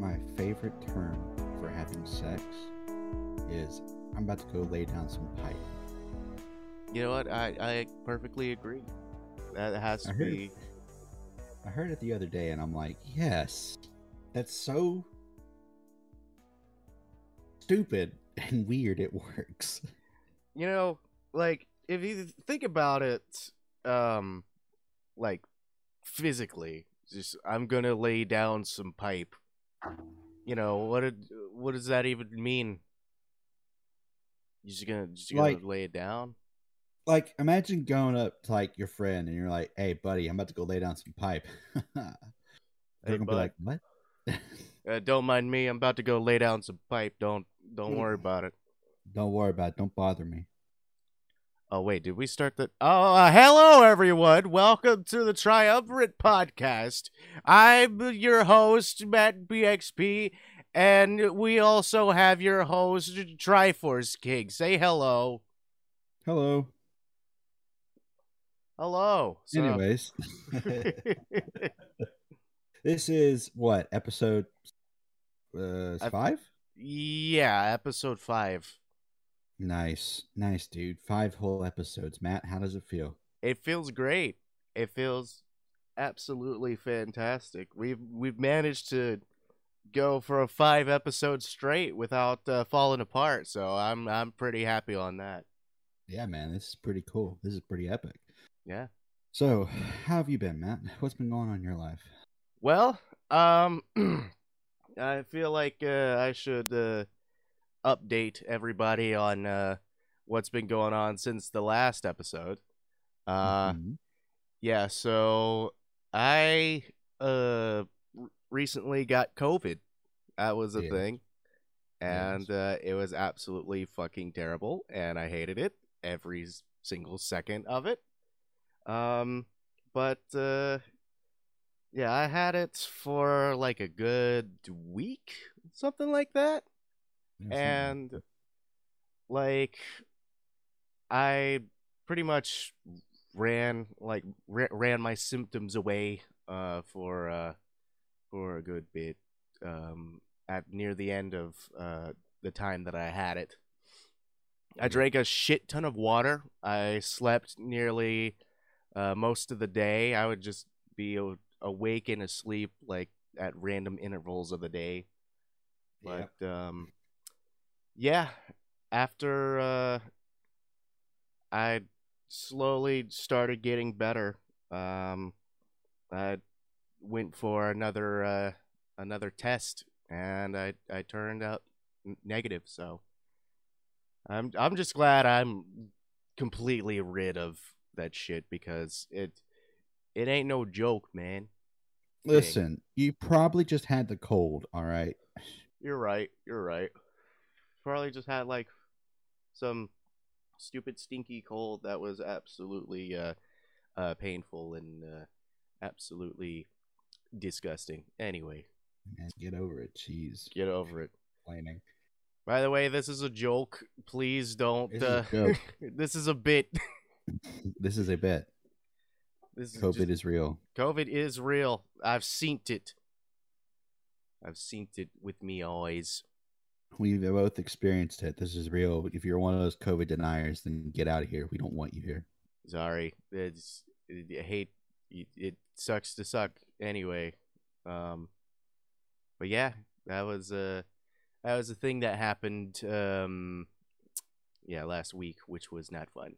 my favorite term for having sex is I'm about to go lay down some pipe. You know what? I, I perfectly agree. That has to I heard- be. I heard it the other day and I'm like, yes, that's so stupid and weird it works. You know, like if you think about it, um, like physically, just I'm gonna lay down some pipe. You know what? Did, what does that even mean? You're just gonna just gonna Like- lay it down? Like, imagine going up to like your friend and you're like, hey, buddy, I'm about to go lay down some pipe. They're Hey, gonna be like, what? Uh, don't mind me. I'm about to go lay down some pipe. Don't don't worry about it. Don't worry about it. Don't bother me. Oh wait, did we start the? Oh, uh, hello everyone. Welcome to the Triumvirate podcast. I'm your host Matt BXP, and we also have your host Triforce King. Say hello. Hello. Hello. So- Anyways, this is what episode uh, five? yeah, episode five. Nice, nice, dude. Five whole episodes. Matt, how does it feel? It feels great. It feels absolutely fantastic. We've we've managed to go for a five episodes straight without uh, falling apart. So I'm I'm pretty happy on that. Yeah, man, this is pretty cool. This is pretty epic. Yeah. So, how have you been, Matt? What's been going on in your life? Well, um, I feel like uh, I should uh, update everybody on uh, what's been going on since the last episode. Uh, Mhm. yeah. So I uh recently got COVID. That was a Yes. thing, and uh, it was absolutely fucking terrible, and I hated it every single second of it. Um, but uh, yeah, I had it for like a good week, something like that Yeah, and like i pretty much ran like ra- ran my symptoms away uh for uh for a good bit um at near the end of uh the time that i had it. I drank a shit ton of water. I slept nearly uh most of the day. I would just be a- awake and asleep like at random intervals of the day. Yeah. but um yeah after uh i slowly started getting better um i went for another uh another test and i i turned out negative so i'm i'm just glad i'm completely rid of that shit because it it ain't no joke man Listen, you probably just had the cold, all right? You're right. You're right. Probably just had like some stupid stinky cold that was absolutely uh, uh painful and uh, absolutely disgusting. Anyway, Man, get over it. Jeez. get over it. Complaining. By the way, this is a joke. Please don't. This is uh, a joke. this is a bit. This is a bit. This is COVID just- is real. COVID is real. I've seen it. I've seen it with me eyes. We've both experienced it. This is real. If you're one of those COVID deniers, then get out of here. We don't want you here. Sorry, it's I hate it, it sucks to suck anyway. Um, but yeah, that was uh that was a thing that happened um yeah last week, which was not fun.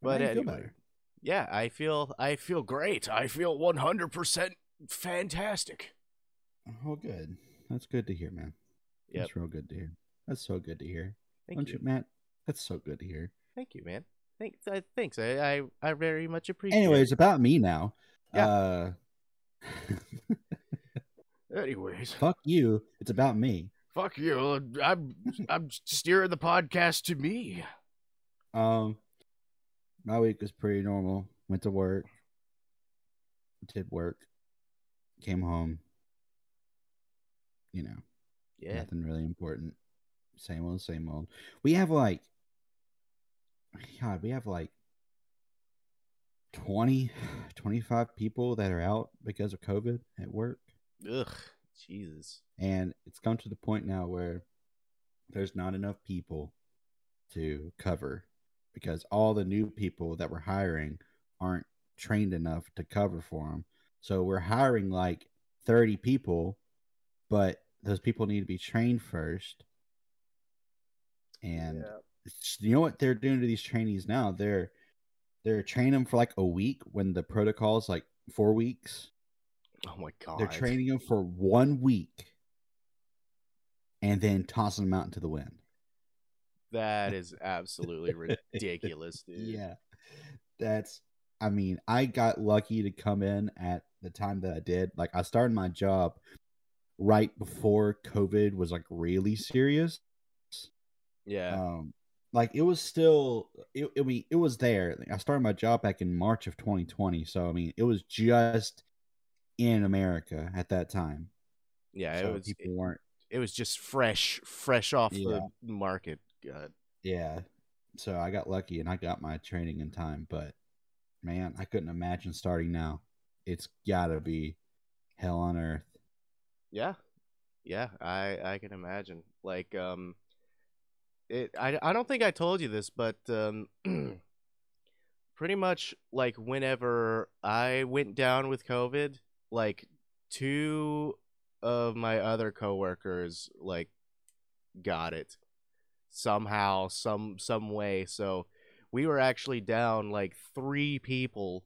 But Now you feel anyway, better. yeah, I feel I feel great. I feel one hundred percent fantastic. Oh, good. That's good to hear, man. Yep. That's real good to hear. That's so good to hear. Thank Don't you. you, Matt? That's so good to hear. Thank you, man. Thanks. I, thanks. I, I I very much appreciate. Anyways, it. about me now. Yeah. Uh, anyways, fuck you. It's about me. fuck you. I'm I'm steering the podcast to me. Um, my week was pretty normal. Went to work, did work, came home. You know, Yeah. nothing really important. Same old, same old. We have like, God, we have like 20, 25 people that are out because of COVID at work. Ugh. Jesus. And it's come to the point now where there's not enough people to cover because all the new people that we're hiring aren't trained enough to cover for them. So we're hiring like 30 people, but those people need to be trained first. And you know what they're doing to these trainees now? They're they're training them for like a week when the protocol is like four weeks. Oh my god. They're training them for one week and then tossing them out into the wind. That is absolutely ridiculous, dude. Yeah. That's I mean, I got lucky to come in at the time that I did. Like I started my job right before COVID was like really serious. Yeah. Um like it was still it, I mean it was there. I started my job back in March of 2020, so I mean it was just in America at that time. yeah, so it was people weren't it was just fresh fresh off Yeah. the market. God. Yeah. So I got lucky and I got my training in time, but man, I couldn't imagine starting now. It's gotta be hell on earth. Yeah. Yeah, I I can imagine. Like um it I I don't think I told you this, but um pretty much like whenever I went down with COVID, like two of my other coworkers like got it somehow some some way. So we were actually down like 3 people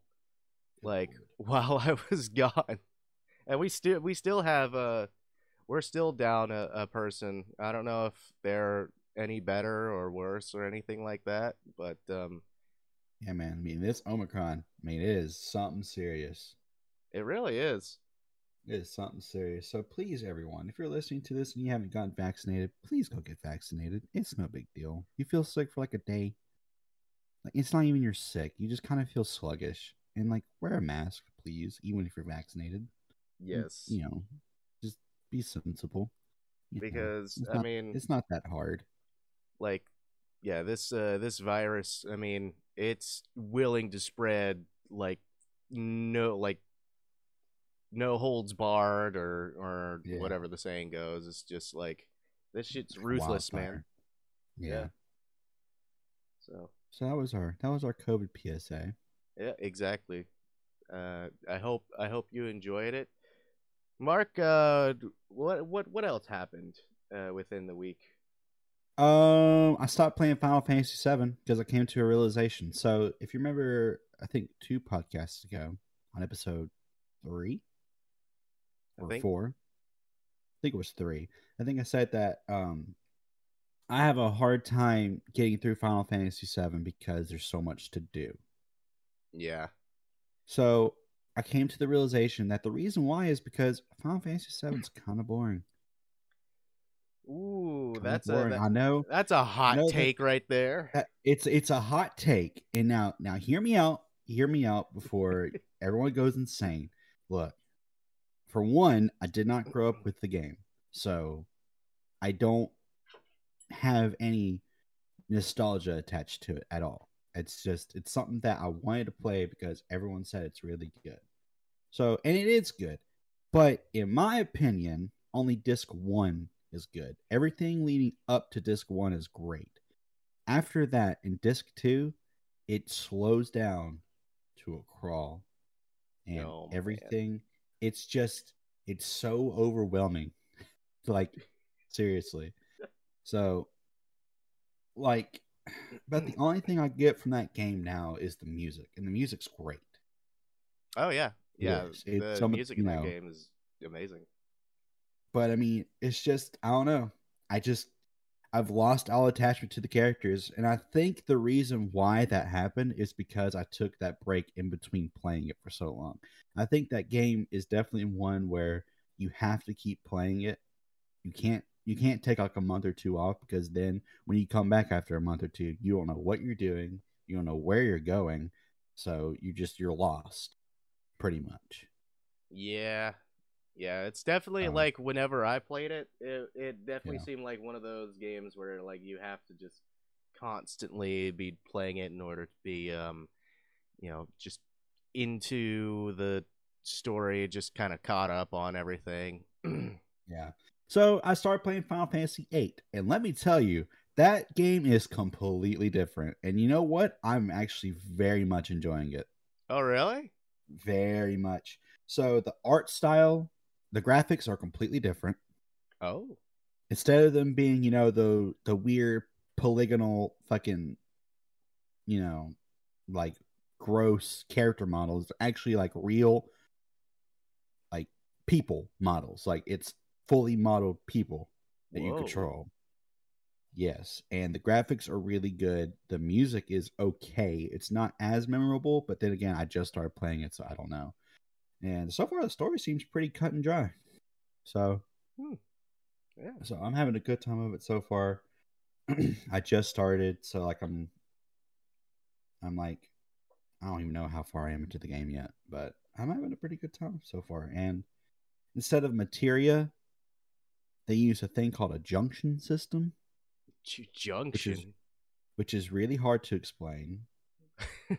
like while I was gone. And we still we still have a we're still down a, a person. I don't know if they're any better or worse or anything like that, but um Yeah, man. I mean, this Omicron, I mean, it is something serious. it really is. It is something serious. So please, everyone, if you're listening to this and you haven't gotten vaccinated, please go get vaccinated. It's no big deal. You feel sick for like a day. Like it's not even you're sick. You just kind of feel sluggish. And like wear a mask, please, even if you're vaccinated. Yes. You know, just be sensible. Because I not- mean it's not that hard. like yeah, this uh this virus, I mean, it's willing to spread like no like no holds barred or or Yeah. whatever the saying goes. It's just like this shit's ruthless, man. Yeah. Yeah. So So that was our that was our COVID PSA. Yeah, exactly. Uh, I hope I hope you enjoyed it. Mark, uh, what what what else happened uh, within the week? Um, I stopped playing Final Fantasy VII because I came to a realization. So, if you remember, I think two podcasts ago on episode three I or think four, I think it was three. I think I said that um, I have a hard time getting through Final Fantasy VII because there's so much to do. yeah, So, I came to the realization that the reason why is because Final Fantasy VII is kind of boring. ooh, Kinda that's a that- I know that's a hot know that- take right there. Uh, it's it's a hot take and now now hear me out hear me out before everyone goes insane. Look for one i did not grow up with the game so i don't have any nostalgia attached to it at all. It's just it's something that i wanted to play because everyone said it's really good so and it is good but in my opinion only disc one is good everything leading up to disc one is great after that, in disc two, it slows down to a crawl. And Oh, man. everything, it's just, it's so overwhelming. like, seriously. So, like, but the only thing I get from that game now is the music, and the music's great. Oh yeah, yeah. Yes, it's the some- music you in that know. game is amazing. But I mean, it's just I don't know. I just I've lost all attachment to the characters, and I think the reason why that happened is because I took that break in between playing it for so long. I think that game is definitely one where you have to keep playing it. You can't you can't take like a month or two off because then when you come back after a month or two, you don't know what you're doing, you don't know where you're going, so you just you're lost, pretty much. Yeah, yeah. It's definitely Um, like whenever I played it, it, it definitely Yeah. seemed like one of those games where like you have to just constantly be playing it in order to be, um, you know, just into the story, just kind of caught up on everything. Yeah. So I started playing Final Fantasy VIII, and let me tell you, that game is completely different. And you know what? I'm actually very much enjoying it. Oh, really? Very much. So the art style, the graphics are completely different. Oh, Instead of them being, you know, the the weird polygonal fucking, you know, like gross character models, actually like real, like people models. Like it's fully modeled people that you control. Yes, and the graphics are really good. The music is okay. It's not as memorable, but then again, I just started playing it, so I don't know. And so far, the story seems pretty cut and dry. So, hmm. yeah. so I'm having a good time of it so far. I just started, so like I'm, I'm like, I don't even know how far I am into the game yet, but I'm having a pretty good time so far. And instead of materia, they use a thing called a junction system. Junction. which is really hard to explain. and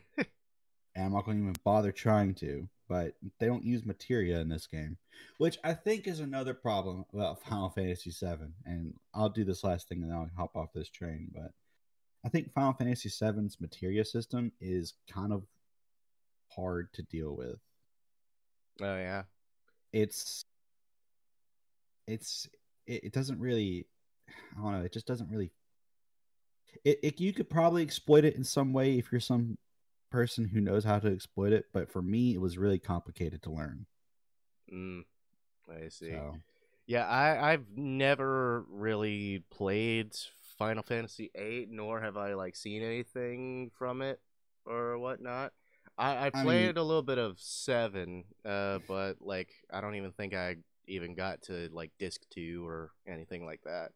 I'm not going to even bother trying to. But they don't use materia in this game, which I think is another problem about Final Fantasy VII. And I'll do this last thing and then I'll hop off this train. But I think Final Fantasy VII's materia system is kind of hard to deal with. oh yeah. It's it's it, it doesn't really I don't know, it just doesn't really it, it you could probably exploit it in some way if you're some person who knows how to exploit it, but for me it was really complicated to learn. Mm, I see. So Yeah, I I've never really played Final Fantasy VIII, nor have I like seen anything from it or whatnot. I I I mean- played a little bit of seven, uh, but like I don't even think I even got to like disc two or anything like that.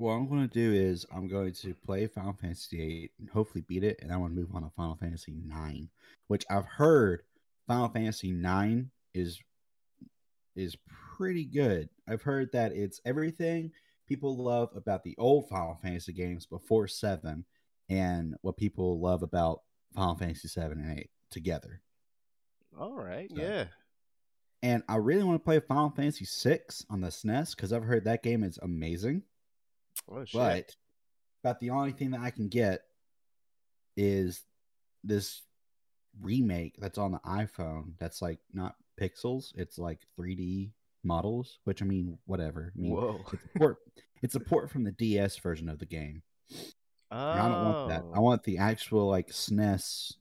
What I'm going to do is I'm going to play Final Fantasy VIII and hopefully beat it, and I want to move on to Final Fantasy IX, which I've heard Final Fantasy IX is is pretty good. I've heard that it's everything people love about the old Final Fantasy games before seven, and what people love about Final Fantasy seven and eight together. All right, So- yeah. And I really want to play Final Fantasy six on the SNES because I've heard that game is amazing. Oh shit. But about the only thing that I can get is this remake that's on the iPhone that's like not pixels, it's like 3D models, which I mean, whatever. I mean, Whoa. it's a port it's a port from the DS version of the game. oh. I don't want that. I oh. want the actual like SNES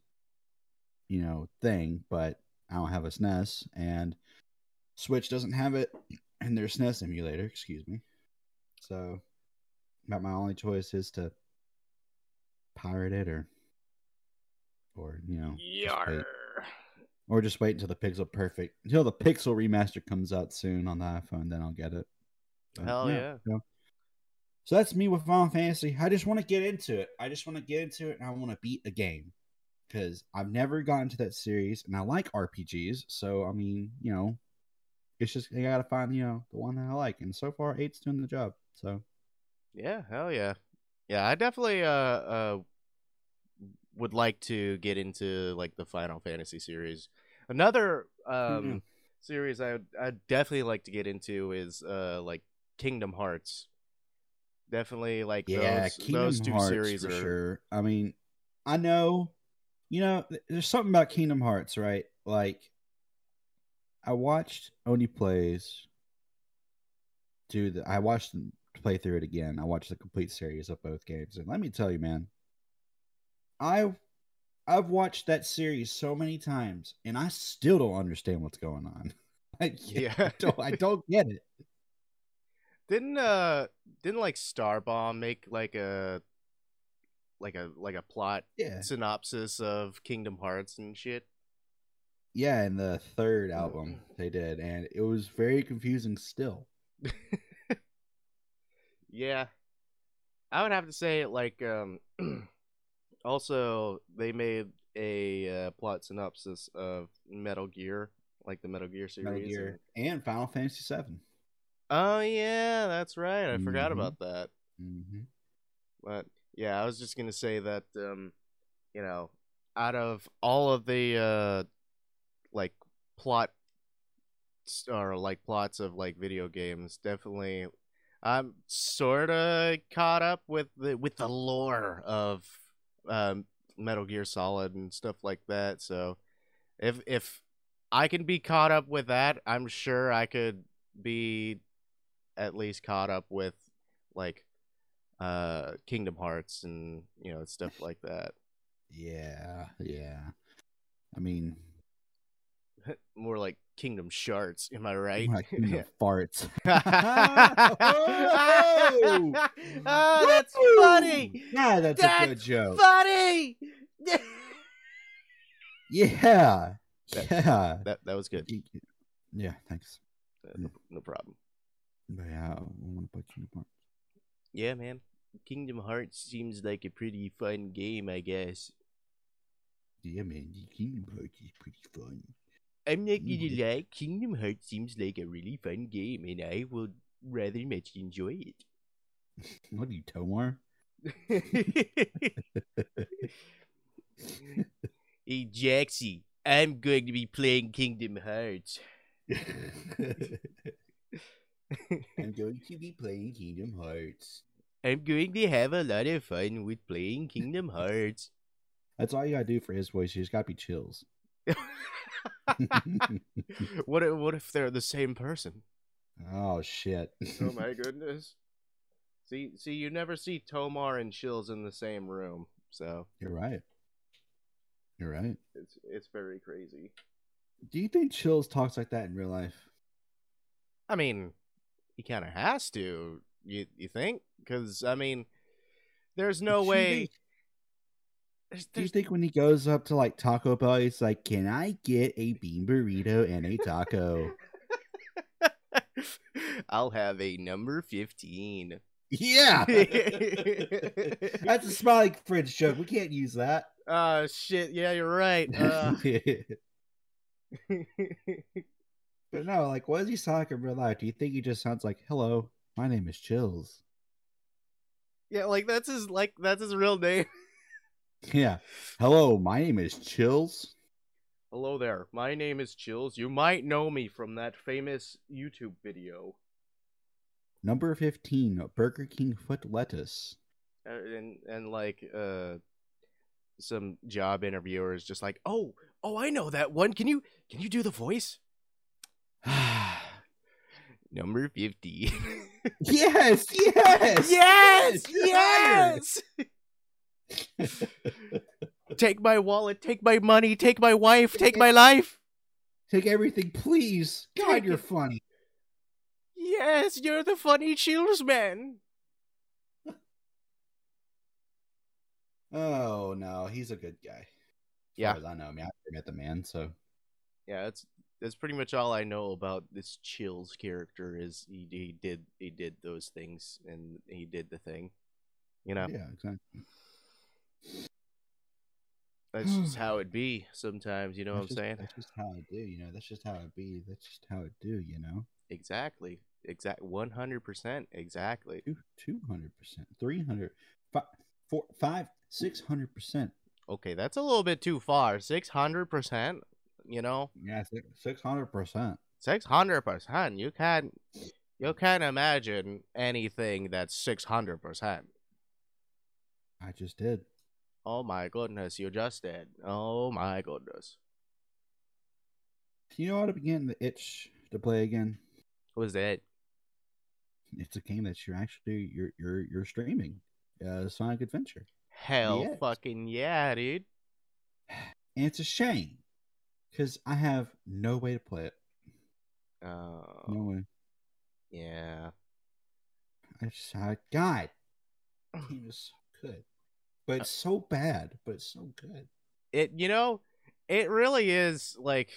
you know thing, but I don't have a SNES and Switch doesn't have it in their SNES emulator, excuse me. So about my only choice is to pirate it or or you know just or just wait until the pixel perfect until the pixel remaster comes out soon on the iPhone then I'll get it. But, Hell yeah. So, so that's me with Final Fantasy. I just want to get into it. I just want to get into it and I want to beat a game because I've never gotten to that series and I like RPGs. So I mean, you know, it's just I gotta find you know the one that I like, and so far eight's doing the job. So Yeah, hell yeah. Yeah, I definitely uh uh would like to get into like the Final Fantasy series. Another um Mhm. series I I definitely like to get into is uh like Kingdom Hearts. Definitely like yeah, those Kingdom those two Hearts series for are sure. I mean, I know, you know, there's something about Kingdom Hearts, right? Like, I watched Oney Plays. Do the I watched play through it again. I watched the complete series of both games, and let me tell you, man, I I've watched that series so many times, and I still don't understand what's going on. Like, Yeah. I don't, I don't get it. Didn't uh didn't like Starbomb make like a like a like a plot Yeah, synopsis of Kingdom Hearts and shit? Yeah, in the third album they did, and it was very confusing still. Yeah. I would have to say like um also they made a uh, plot synopsis of Metal Gear, like the Metal Gear series. Metal Gear and Final Fantasy Seven. Oh yeah, that's right. I forgot Mhm. about that. Mm-hmm. But yeah, I was just gonna say that um, you know, out of all of the uh like plot or like plots of like video games. Definitely, I'm sort of caught up with the with the lore of um, Metal Gear Solid and stuff like that. So if if I can be caught up with that, I'm sure I could be at least caught up with like uh Kingdom Hearts and you know stuff like that. Yeah, yeah. I mean, More like Kingdom Shards, am I right? my kingdom farts. oh, that's Woo! funny. Yeah, that's, a good joke. Funny. Yeah, That- yeah. that that was good. Yeah, thanks. Uh, no, no problem. But yeah, I want to play Kingdom Hearts. Yeah, man. Kingdom Hearts seems like a pretty fun game, I guess. Yeah, man, Kingdom Hearts is pretty fun. I'm not gonna lie, Kingdom Hearts seems like a really fun game, and I will rather much enjoy it. What are you, Tomar? hey, Jaxie, I'm going to be playing Kingdom Hearts. I'm going to be playing Kingdom Hearts. I'm going to have a lot of fun with playing Kingdom Hearts. That's all you gotta do for his voice. You just gotta be chills. what if, what if they're the same person? oh shit. Oh my goodness. See see you never see Tomar and Chills in the same room. So You're right. You're right. it's it's very crazy. Do you think Chills talks like that in real life? I mean, he kind of has to. You you think? Cuz I mean, there's no way think- there's, Do you think when he goes up to like Taco Bell, he's like, "Can I get a bean burrito and a taco?" I'll have a number 15. yeah, that's a smiley fridge joke. We can't use that. Uh shit, yeah, you're right. Uh, but no, like, what does he sound like in real life? Do you think he just sounds like, "Hello, my name is Chills"? yeah, like that's his like that's his real name. Yeah. Hello, my name is Chills. Hello there. My name is Chills. You might know me from that famous YouTube video. Number fifteen, Burger King foot lettuce. Uh, and and like uh some job interviewer is just like, "Oh, oh, I know that one. Can you can you do the voice?" Number 50. yes, yes, yes! you're. Yes! take my wallet, take my money, take my wife, take my life. Take everything, please. God, Take you're it. funny. Yes, you're the funny Chills man. Oh no, he's a good guy. Yeah. I know. I mean, I met the man, so Yeah, that's that's pretty much all I know about this Chills character is he he did he did those things and he did the thing. You know, yeah, exactly. That's just how it be sometimes. You know That's what I'm just- saying? That's just how it do. You know, that's just how it be. That's just how it do. You know, Exactly, exact, one hundred percent, exactly. two two hundred percent, three hundred, five, four, five, six hundred percent. Okay, that's a little bit too far. Six hundred percent. You know, Yeah, six hundred percent. six hundred percent. You can't you can't imagine anything that's six hundred percent. I just did. Oh my goodness, you just did. Oh my goodness. You know how to begin the itch to play again? Was that? It's a game that you're actually you're you're you're streaming. Uh, Sonic Adventure, Hell Yes. fucking yeah, dude. and it's a shame because I have no way to play it. Oh, No way. yeah. I just I, God, the game is so good, but uh, it's so bad, but it's so good. It, you know, it really is like,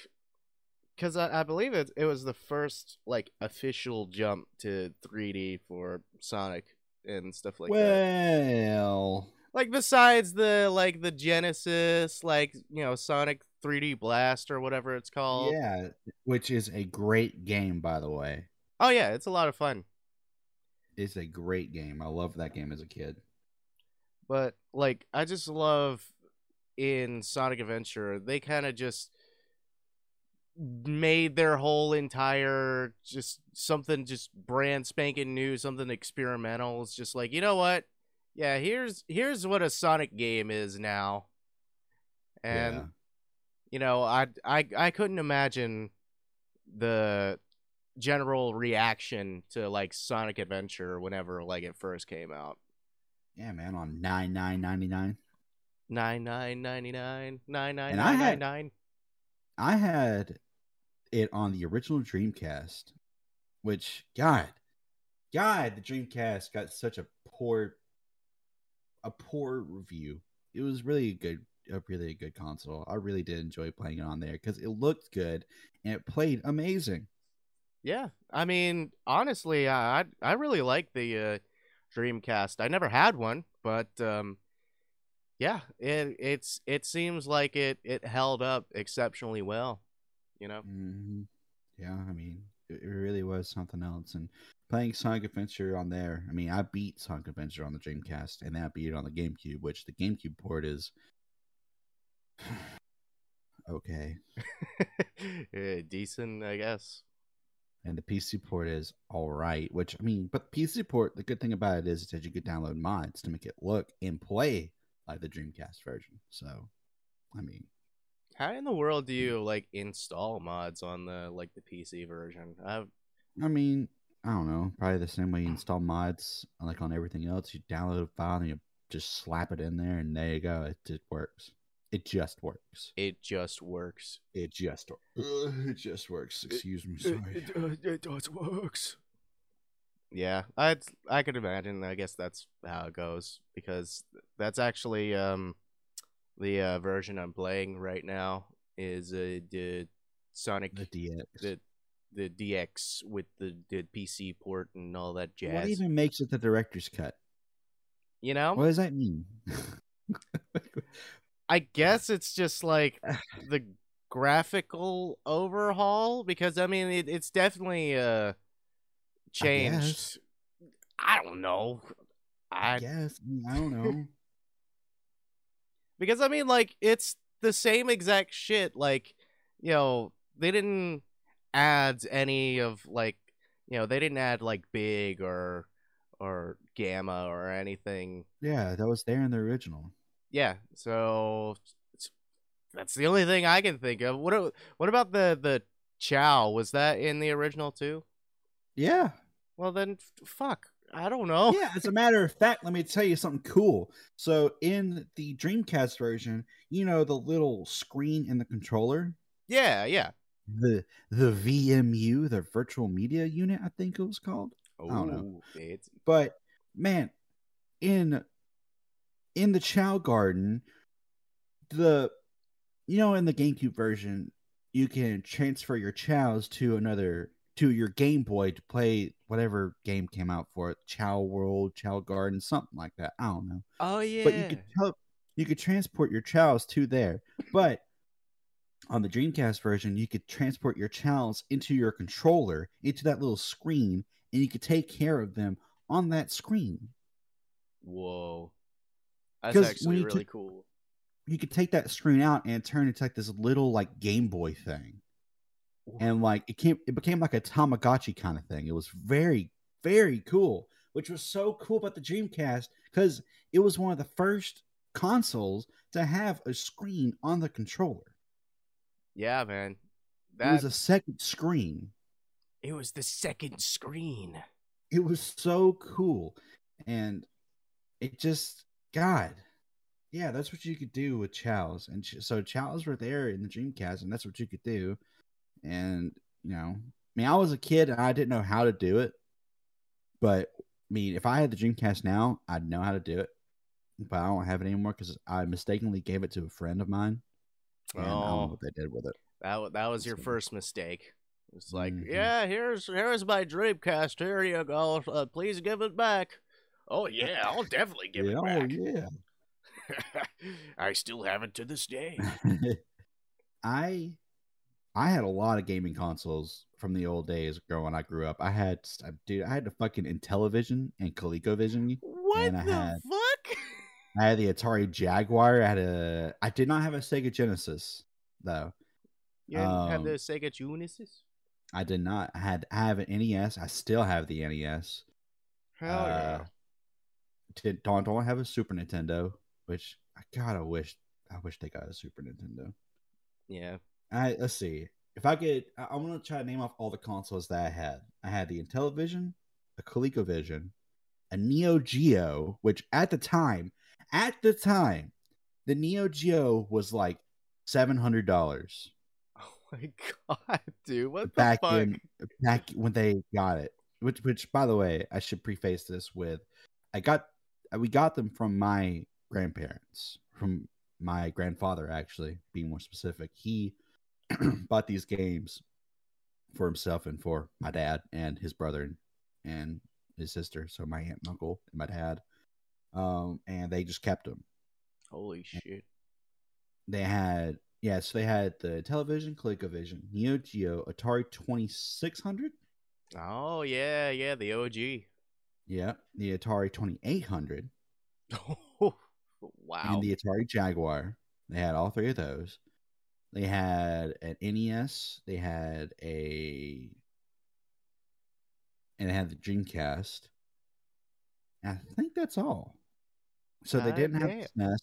because I, I believe it, it was the first like official jump to 3D for Sonic and stuff like that. well, Like besides the like the Genesis, like you know Sonic 3D Blast or whatever it's called. yeah, which is a great game, by the way. Oh yeah, it's a lot of fun. It's a great game. I loved that game as a kid. But like I just love in Sonic Adventure they kind of just made their whole entire just something just brand spanking new, something experimental. It's just like, you know what? Yeah, here's here's what a Sonic game is now. And Yeah. you know, I I I couldn't imagine the general reaction to like Sonic Adventure whenever like it first came out. Yeah, man, on nine nine ninety nine. Nine nine ninety nine nine nine I nine had- nine nine. I had it on the original Dreamcast, which God, God, the Dreamcast got such a poor, a poor review. It was really a good, a really good console. I really did enjoy playing it on there because it looked good and it played amazing. Yeah, I mean, honestly, I I I really like the uh, Dreamcast. I never had one, but um, yeah, it it's it seems like it it held up exceptionally well. You know, hmm Yeah, I mean, it, really was something else. And playing Sonic Adventure on there, I mean, I beat Sonic Adventure on the Dreamcast, and then I beat it on the GameCube, which the GameCube port is okay, Eh, decent, I guess. And the PC port is all right. Which I mean, but the PC port, the good thing about it is that you could download mods to make it look and play like the Dreamcast version. So, I mean, How in the world do you like install mods on the like the PC version? I've I mean, I don't know. Probably the same way you install mods, like on everything else. You download a file and you just slap it in there, and there you go. It just works. It just works. it just works. It just it just works. Excuse me, sorry. it does works. Yeah, I I could imagine. I guess that's how it goes because that's actually um the uh, version I'm playing right now is uh, the Sonic The DX. the the DX with the, the PC port and all that jazz. What even makes it the director's cut? you know, What does that mean? I guess it's just like the graphical overhaul because I mean it, it's definitely uh changed. I, don't know. I I guess. I, I don't know. because I mean like it's the same exact shit like you know they didn't add any of like you know they didn't add like big or or gamma or anything yeah, that was there in the original. Yeah so that's the only thing i can think of what what about the the Chao was that in the original too Yeah. well then fuck i don't know Yeah, as a matter of fact, let me tell you something cool. So in the Dreamcast version, you know the little screen in the controller, yeah yeah the the VMU, the virtual media unit, I think it was called. I don't know. Oh, it's But man, in in the Chao Garden, the you know in the GameCube version, you can transfer your chows to another to your Game Boy to play whatever game came out for it, Chao World, Chao Garden, something like that. I don't know. oh yeah But you could tell you could transport your chows to there. But on the Dreamcast version, you could transport your chows into your controller, into that little screen, and you could take care of them on that screen. whoa that's actually you really took- cool You could take that screen out and turn it into like this little like Game Boy thing. And like it came it became like a Tamagotchi kind of thing. It was very, very cool. Which was so cool about the Dreamcast because it was one of the first consoles to have a screen on the controller. yeah man It was a second screen. it was the second screen It was so cool. And it just, God, yeah, that's what you could do with chows. And ch- so chows were there in the Dreamcast, and that's what you could do. And, you know, I mean, I was a kid and I didn't know how to do it. But, I mean, if I had the Dreamcast now, I'd know how to do it. But I don't have it anymore because I mistakenly gave it to a friend of mine. And I don't know Oh. what they did with it. That that was your So- first mistake. It's like, Mhm. yeah, here's here's my Dreamcast. Here you go. Uh, please give it back. Oh yeah, I'll definitely give yeah, it oh, back. yeah. I still have it to this day. I I had a lot of gaming consoles from the old days growing I grew up. I had dude, I had the fucking Intellivision and ColecoVision. What the had- fuck? I had the Atari Jaguar. I had a I did not have a Sega Genesis though. You didn't have Um, the Sega Genesis? I did not. I had I have an NES. I still have the NES. Hell uh, Did don't don't have a Super Nintendo, which I gotta wish I wish they got a Super Nintendo. yeah. I let's see. If I could, I, I'm gonna try to name off all the consoles that I had. I had the Intellivision, a ColecoVision, a Neo Geo, which at the time, at the time, the Neo Geo was like seven hundred dollars Oh my god, dude! What the fuck? in back when they got it. Which, which, by the way, I should preface this with, I got we got them from my grandparents, from my grandfather actually, being more specific. He bought these games for himself and for my dad and his brother and his sister, so my aunt and uncle and my dad. Um, and they just kept them. Holy shit! They had yeah, so they had the Intellivision, ColecoVision, Neo Geo, Atari Twenty Six Hundred. Oh yeah, yeah, the OG. Yeah, the Atari 2800 Oh wow! and the Atari Jaguar. They had all three of those. They had an NES. They had a, and they had the Dreamcast. And I think that's all. So they didn't have damn. the SNES.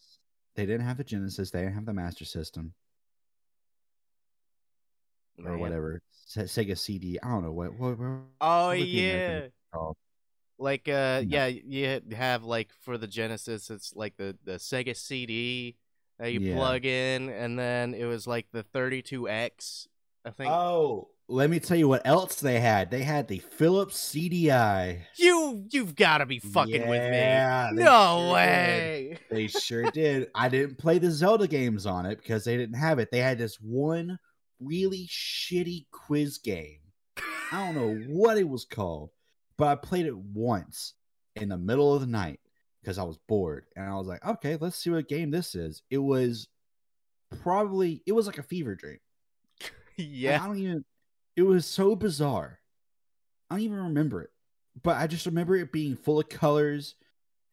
They didn't have the Genesis. They didn't have the Master System or Man. whatever. Sega CD. I don't know what. what, what Oh what yeah? Like uh, Yeah. yeah, you have like for the Genesis, it's like the the Sega CD that you Yeah. plug in, and then it was like the 32X. I think Oh, let me tell you what else they had. They had the Philips CDI. you you've got to be fucking with me. No sure way. They sure did. I didn't play the Zelda games on it because they didn't have it. They had this one really shitty quiz game. I don't know what it was called, but I played it once in the middle of the night because I was bored. And I was like, okay, let's see what game this is. It was probably, it was like a fever dream. Like, yeah. I don't even. It was so bizarre. I don't even remember it, but I just remember it being full of colors,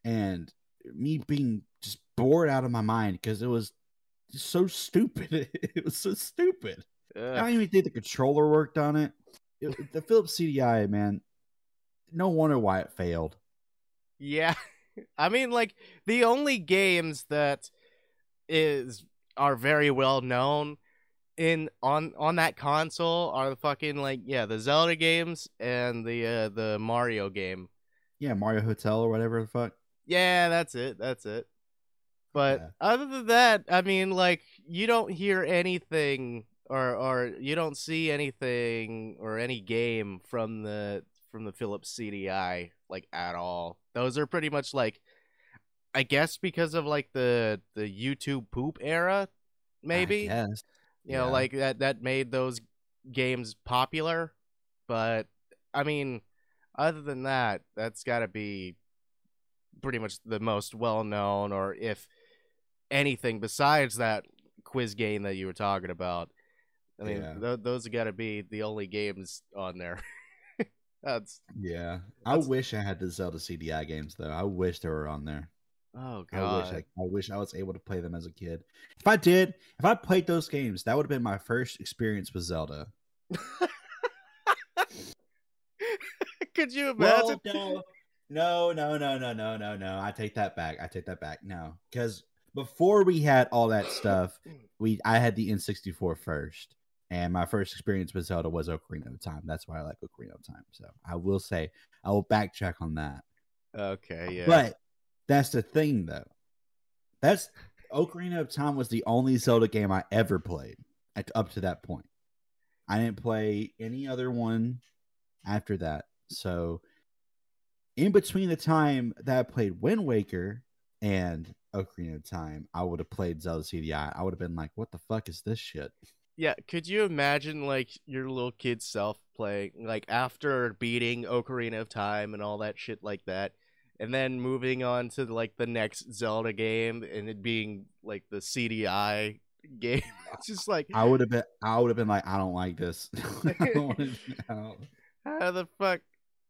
and me being just bored out of my mind because it was so stupid. It was so stupid. I don't even think the controller worked on it. It- the Philips CDI, man. No wonder why it failed. Yeah. I mean like the only games that is are very well known in on on that console are the fucking like yeah, the Zelda games and the uh the Mario game. Yeah, Mario Hotel or whatever the fuck. Yeah, that's it. That's it. But Yeah. other than that, I mean like you don't hear anything or or you don't see anything or any game from the from the Philips CDI like at all. Those are pretty much like I guess because of like the the YouTube poop era maybe. Yes. you know like that that made those games popular but i mean other than that that's got to be pretty much the most well known or if anything besides that quiz game that you were talking about i mean Yeah. th- those have got to be the only games on there That's yeah. That's... I wish I had the Zelda CDI games though. I wish they were on there. Oh god. I wish I, I, wish I was able to play them as a kid. If I did, if I played those games, that would have been my first experience with Zelda. Could you imagine? Well, no, no, no, no, no, no, no. I take that back. I take that back. No, because before we had all that stuff, we I had the N64 first and my first experience with Zelda was Ocarina of Time. That's why I like Ocarina of Time. So I will say I will backtrack on that. okay yeah But that's the thing, though. That's Ocarina of Time was the only Zelda game I ever played at, up to that point. I didn't play any other one after that. So, in between the time that I played Wind Waker and Ocarina of Time, I would have played Zelda CDI. I would have been like, "What the fuck is this shit?" Yeah, could you imagine like your little kid self playing like after beating Ocarina of Time and all that shit like that, and then moving on to like the next Zelda game and it being like the CDI game? It's just like I would have been. I would have been like, "I don't like this." Don't wanna- I don't- how the fuck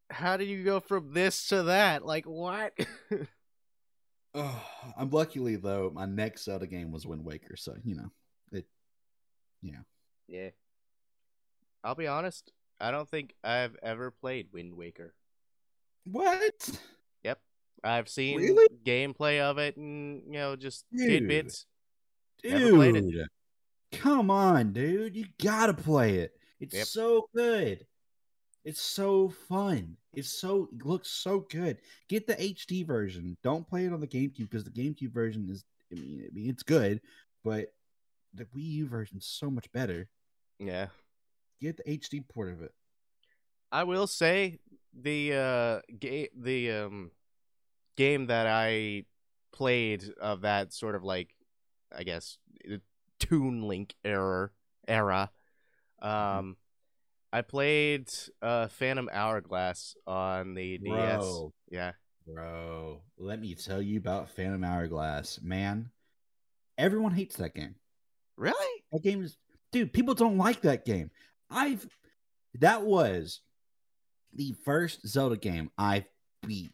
how do you go from this to that? Like what? Oh, I'm luckily though. My next Zelda game was Wind Waker, so you know. Yeah, Yeah. I'll be honest. I don't think I've ever played Wind Waker. What? Yep. I've seen Really? gameplay of it and you know just Dude. tidbits. Never played it. Dude. Come on, dude. You gotta play it. It's Yep. so good. It's so fun. It's so it looks so good. Get the HD version. Don't play it on the GameCube because the GameCube version is I mean, I mean it's good, but the Wii U version so much better. Yeah. Get the HD port of it. I will say the uh ga- the um game that I played of that sort of like I guess Toon Link era era um I played uh Phantom Hourglass on the DS. Yeah. Bro, let me tell you about Phantom Hourglass. Man, everyone hates that game. Really? That game is, dude. People don't like that game. I've that was the first Zelda game I've beat,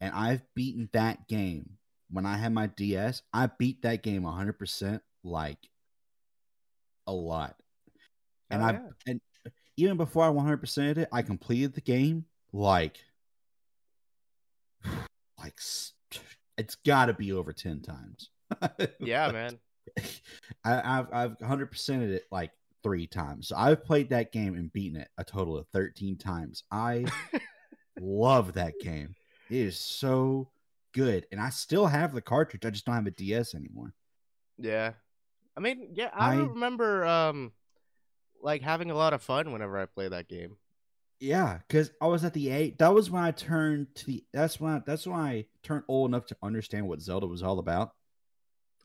and I've beaten that game when I had my DS. I beat that game 100 percent, like a lot. And Oh, I and even before I 100 percent it, I completed the game like like it's got to be over 10 times. Yeah, man. I, I've I've hundred percented it like three times. So I've played that game and beaten it a total of thirteen times. I love that game. It is so good, and I still have the cartridge. I just don't have a DS anymore. Yeah. I mean, yeah, I, I- remember um like having a lot of fun whenever I play that game. Yeah, because I was at the eight. That was when I turned to the. That's when I, that's when I turned old enough to understand what Zelda was all about.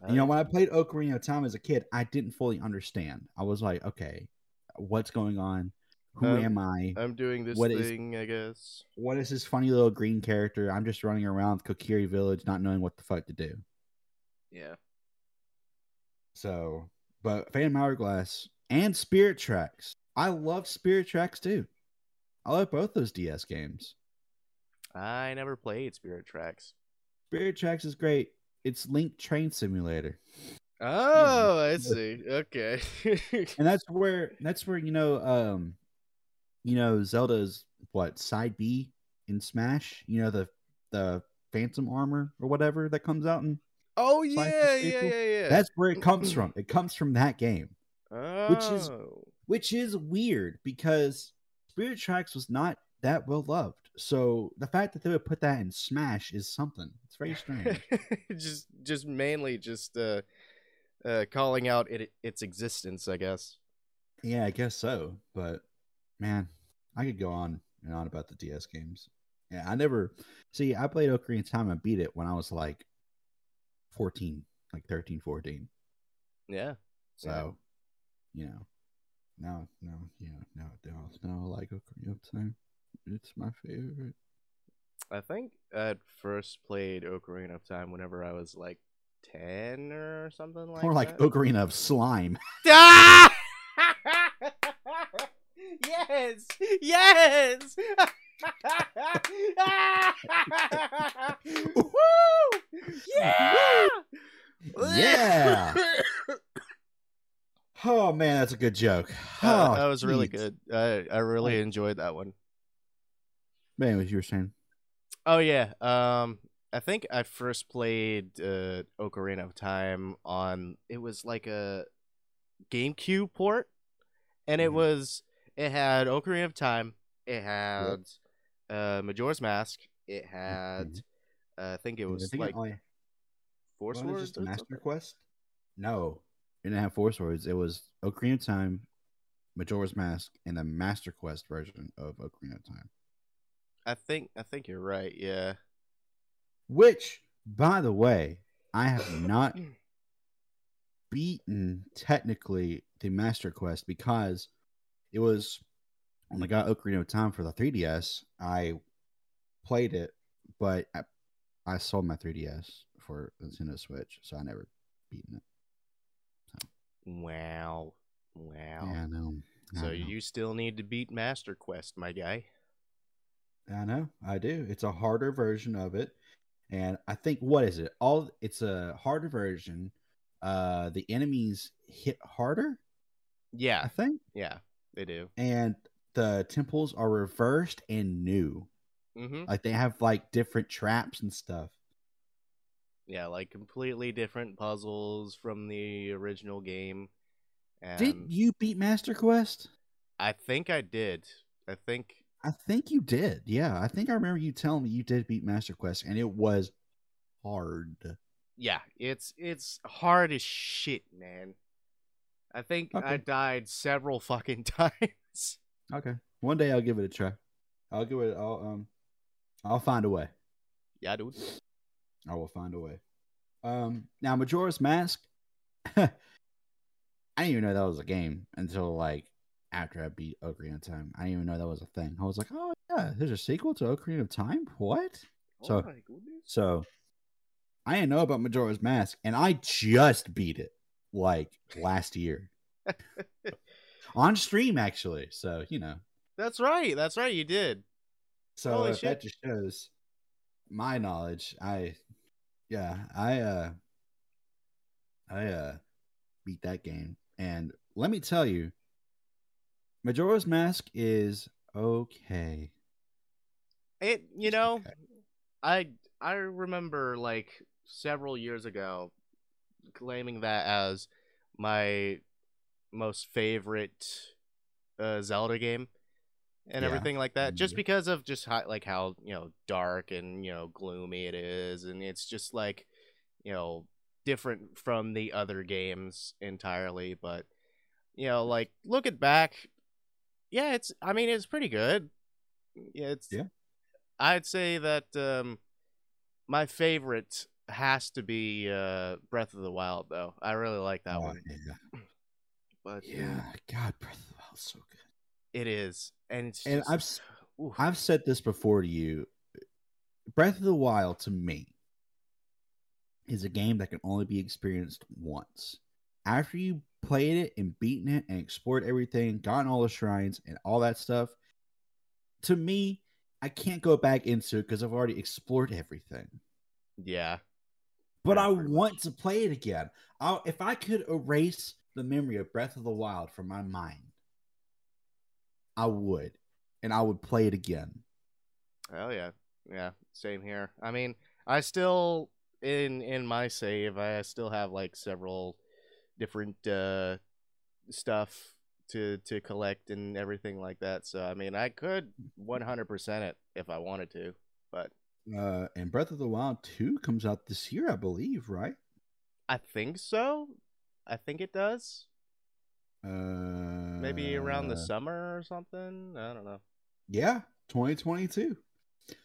You know, when I played Ocarina of Time as a kid, I didn't fully understand. I was like, okay, what's going on? Who Um, am I? I'm doing this what is- thing, I guess. what is this funny little green character? I'm just running around Kokiri Village, not knowing what the fuck to do. Yeah. So, but Phantom Hourglass and Spirit Tracks. I love Spirit Tracks too. I love both those DS games. I never played Spirit Tracks. Spirit Tracks is great. It's Link Train Simulator, Oh, I see. Okay. and that's where that's where you know, um, you know, Zelda's what side B in Smash. You know the the Phantom armor or whatever that comes out, and oh yeah, yeah, yeah, yeah. that's where it comes from. It comes from that game. which is- Oh. which is weird because Spirit Tracks was not that well loved. So the fact that they would put that in Smash is something. It's very strange. just just mainly just uh uh calling out it, its existence, I guess. yeah, I guess so. But man, I could go on and on about the DS games. Yeah, I never see. I played Ocarina of Time and beat it when I was like fourteen, like 13, 14. Yeah. So, you know, no, no, yeah, no, no, no, I like Ocarina of Time. It's my favorite. I think I first played Ocarina of Time whenever I was like 10 or something like More like that. Ocarina of Slime. Ah! yes! Yes! Woo! Yeah! Yeah! Oh man, that's a good joke. Uh, Oh, that was really good. I I really enjoyed that one. Man, what you were saying? Oh yeah. Um I think I first played uh Ocarina of Time on it was like a GameCube port and it Mhm. was it had Ocarina of Time, it had uh Majora's Mask, it had Mhm. uh, I think it was think like it only, Four wasn't Swords Master something? Quest. No, it didn't have Four Swords. It was Ocarina of Time, Majora's Mask, and the Master Quest version of Ocarina of Time. I think I think you're right, yeah. Which, by the way, I have not beaten technically the Master Quest because it was when I got Ocarina of Time for the 3DS. I played it, but I, I sold my 3DS for Nintendo Switch, so I never beaten it. Wow. Wow. Yeah, I know. I So know. you still need to beat Master Quest, my guy. I know, I do. It's a harder version of it, and I think what is it? All it's a harder version. Uh, the enemies hit harder. Yeah, I think. yeah, they do. And the temples are reversed and new. hmm Like they have like different traps and stuff. Yeah, like completely different puzzles from the original game. And Did you beat Master Quest? I think I did. I think I think you did. Yeah, I think I remember you telling me you did beat Master Quest, and it was hard. yeah, it's it's hard as shit, man. I think I died several fucking times. Okay, one day I'll give it a try. I'll give it. I'll um, I'll find a way. yeah, dude. I will find a way. Um, now Majora's Mask. I didn't even know that was a game until like after I beat Ocarina of Time. I didn't even know that was a thing. I was like, oh yeah, there's a sequel to Ocarina of Time. What? So- oh goodness. So I didn't know about Majora's Mask, and I just beat it like last year on stream, actually. So you know, That's right. That's right. You did. so Holy if that just shows my knowledge. I, yeah, I, uh, I, uh, beat that game, and let me tell you, Majora's Mask is okay. It. You know, okay. I I remember like several years ago claiming that as my most favorite uh, Zelda game and Yeah. everything like that just Yeah. because of just how, like how you know dark and you know gloomy it is and it's just like you know different from the other games entirely but you know like looking back yeah it's i mean it's pretty good yeah it's Yeah. i'd say that um my favorite has to be uh breath of the wild though i really like that Oh, one yeah, but yeah. God, Breath of the Wild's so good. it is and it's And just- I've oof. I've said this before to you. Breath of the Wild to me is a game that can only be experienced once. After you played it and beaten it and explored everything, gotten all the shrines and all that stuff, to me, I can't go back into it because I've already explored everything. yeah But Yeah, I want to play it again. i if I could erase the memory of Breath of the Wild from my mind, I would, and I would play it again. Oh yeah, yeah, same here. I mean, I still in in my save, I still have like several different uh stuff to to collect and everything like that. So I mean, I could 100% it if I wanted to, but Uh, and Breath of the Wild 2 comes out this year, I believe, right? I think so. I think it does. Uh, Maybe around the summer or something. I don't know. Yeah, 2022.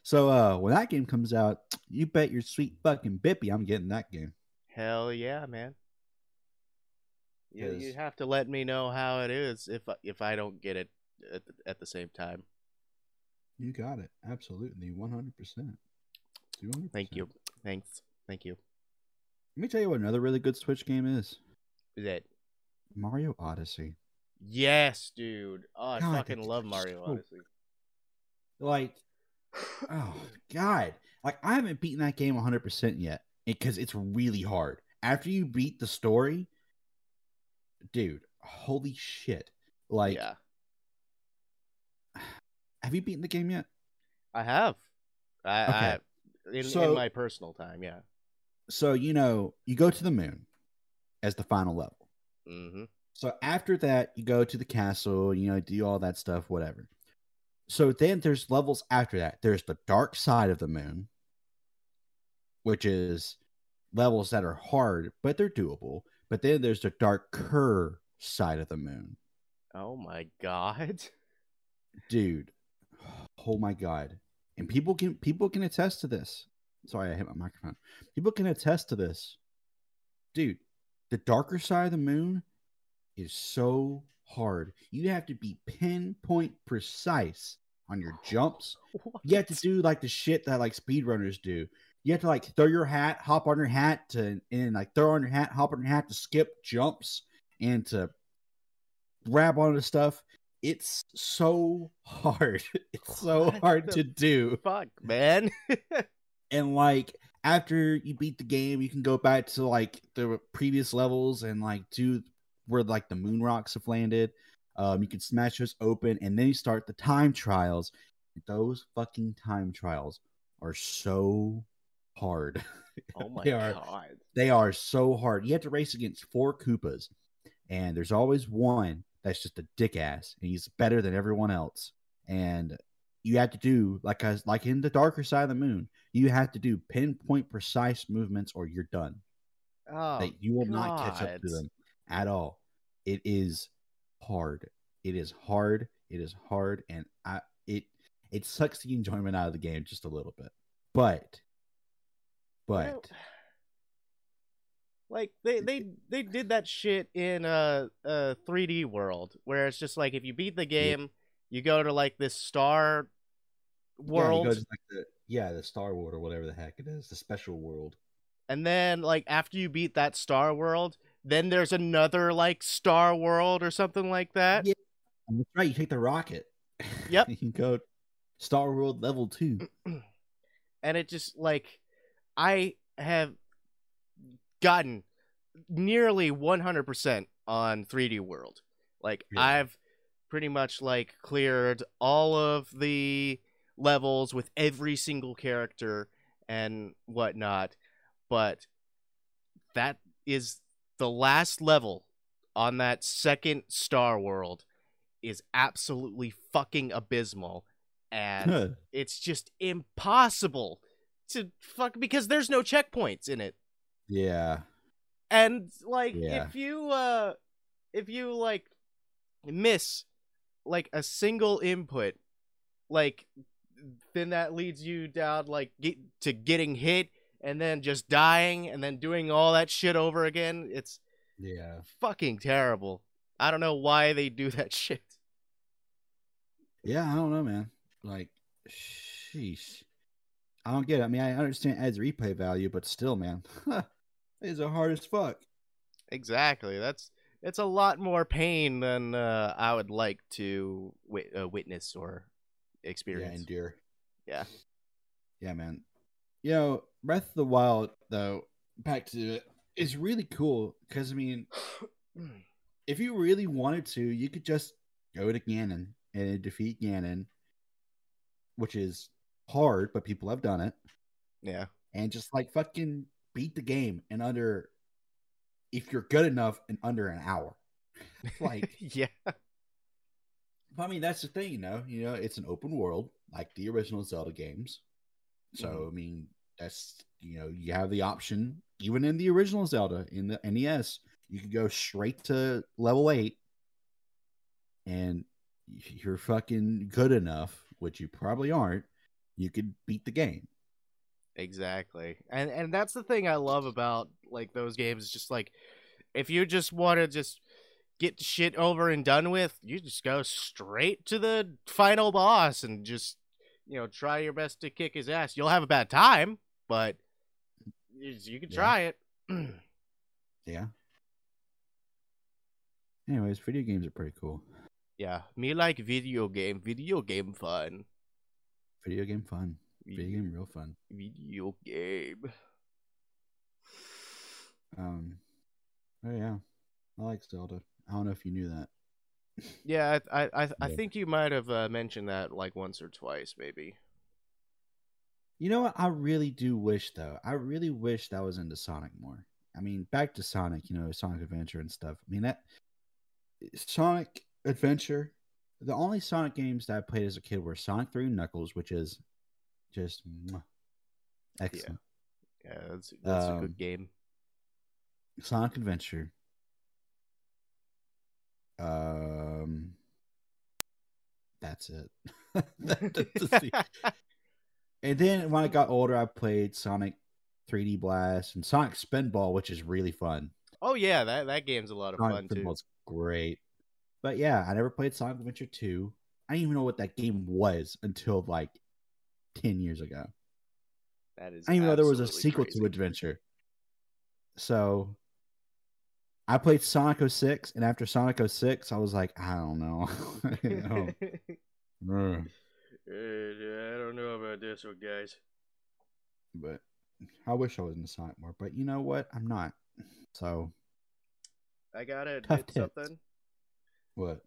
So uh, when that game comes out, you bet your sweet fucking bippy I'm getting that game. Hell yeah, man. You, you have to let me know how it is if I- if I don't get it at the, at the same time. You got it. Absolutely. 100%. 200%. Thank you. Thanks. Thank you. Let me tell you what another really good Switch game is Is that Mario Odyssey. yes, dude. Oh, I God, fucking love so- Mario Odyssey. Like, oh, God. Like, I haven't beaten that game 100% yet because it's really hard. After you beat the story, dude, holy shit. Like, yeah, have you beaten the game yet? I have. I, Okay. I in, So- in my personal time, yeah. So, you know, you go to the moon as the final level. Mm-hmm. So after that, you go to the castle, you know, do all that stuff, whatever. So then there's levels after that. There's the dark side of the moon, which is levels that are hard, but they're doable. But then there's the darker side of the moon. Oh my god. Dude, oh my god. And people can people can attest to this. Sorry, I hit my microphone. People can attest to this. Dude, the darker side of the moon is so hard. You have to be pinpoint precise on your jumps. You have to do like the shit that like speedrunners do. You have to like throw your hat, hop on your hat to and like throw on your hat, hop on your hat to skip jumps and to grab onto stuff. It's so hard. It's so What hard to do. Fuck, man. And like after you beat the game, you can go back to like the previous levels and like do where like the moon rocks have landed. Um, you can smash those open, and then you start the time trials. Those fucking time trials are so hard. Oh my They are- god. They are so hard. You have to race against four Koopas, and there's always one that's just a dick ass, and he's better than everyone else. And you have to do like as like in the darker side of the moon, you have to do pinpoint precise movements, or you're done. Oh, that you will not catch up to them at all. It is hard. It is hard. It is hard, and I it it sucks the enjoyment out of the game just a little bit. But but like they they they did that shit in a a 3D world where it's just like if you beat the game, you go to like this star yeah, world, to, like the, yeah, the Star World or whatever the heck it is, the special world. and then like after you beat that star world, then there's another like star world or something like that. Yeah. That's right. You take the rocket. Yep. you can go Star World level two. and it just like I have gotten nearly 100% on 3D World. Like Yeah. I've pretty much like cleared all of the levels with every single character and whatnot, but that is the last level on that second Star World is absolutely fucking abysmal and it's just impossible to fuck because there's no checkpoints in it yeah. and like Yeah. if you uh if you like miss like a single input like then that leads you down like get to getting hit and then just dying and then doing all that shit over again it's Yeah. fucking terrible i don't know why they do that shit Yeah, I don't know, man. Like, sheesh. I don't get it. I mean, I understand it adds replay value, but still, man, these are hard as fuck. Exactly. That's it's a lot more pain than uh, I would like to wit- uh, witness or experience. Yeah, endure. Yeah. Yeah, man. You know, Breath of the Wild, though, back to it, is really cool because, I mean, if you really wanted to, you could just go to Ganon and defeat Ganon, which is hard, but people have done it. yeah. and just like fucking beat the game in under if you're good enough in under an hour. Like yeah. I mean that's the thing, you know, you know, it's an open world like the original Zelda games. So Mhm. I mean that's you know, you have the option even in the original Zelda in the NES, you could go straight to level 8 and you're fucking good enough, which you probably aren't, you could beat the game. Exactly. And and that's the thing I love about like those games. Just like if you just want to just get shit over and done with, you just go straight to the final boss and just you know try your best to kick his ass. You'll have a bad time, but you, you can Yeah. try it. Yeah. Anyways, video games are pretty cool. yeah, me like video game, video game fun. Video game fun. Video game real fun. video game. Um oh yeah. I like Zelda. I don't know if you knew that. Yeah, I I I, I Yeah. think you might have uh, mentioned that like once or twice, maybe. You know what? I really do wish though. I really wish that was into Sonic more. I mean, back to Sonic, you know, Sonic Adventure and stuff. I mean that Sonic Adventure, the only Sonic games that I played as a kid were Sonic 3 Knuckles, which is just mwah, excellent. Yeah, that's that's a Um, good game. Sonic Adventure. Um, that's it. That's and then when I got older, I played Sonic 3D Blast and Sonic Spinball, which is really fun. oh yeah, that that game's a lot of Sonic fun too. Spinball's great. But yeah, I never played Sonic Adventure 2. I didn't even know what that game was until like 10 years ago. That is. I didn't even know there was a sequel crazy. to Adventure. So I played Sonic 06, and after Sonic 06, I was like, I don't know. Know. Uh, I don't know about this one, guys. but I wish I was into Sonic more. But you know what? I'm not. So I gotta Tough admit something. What?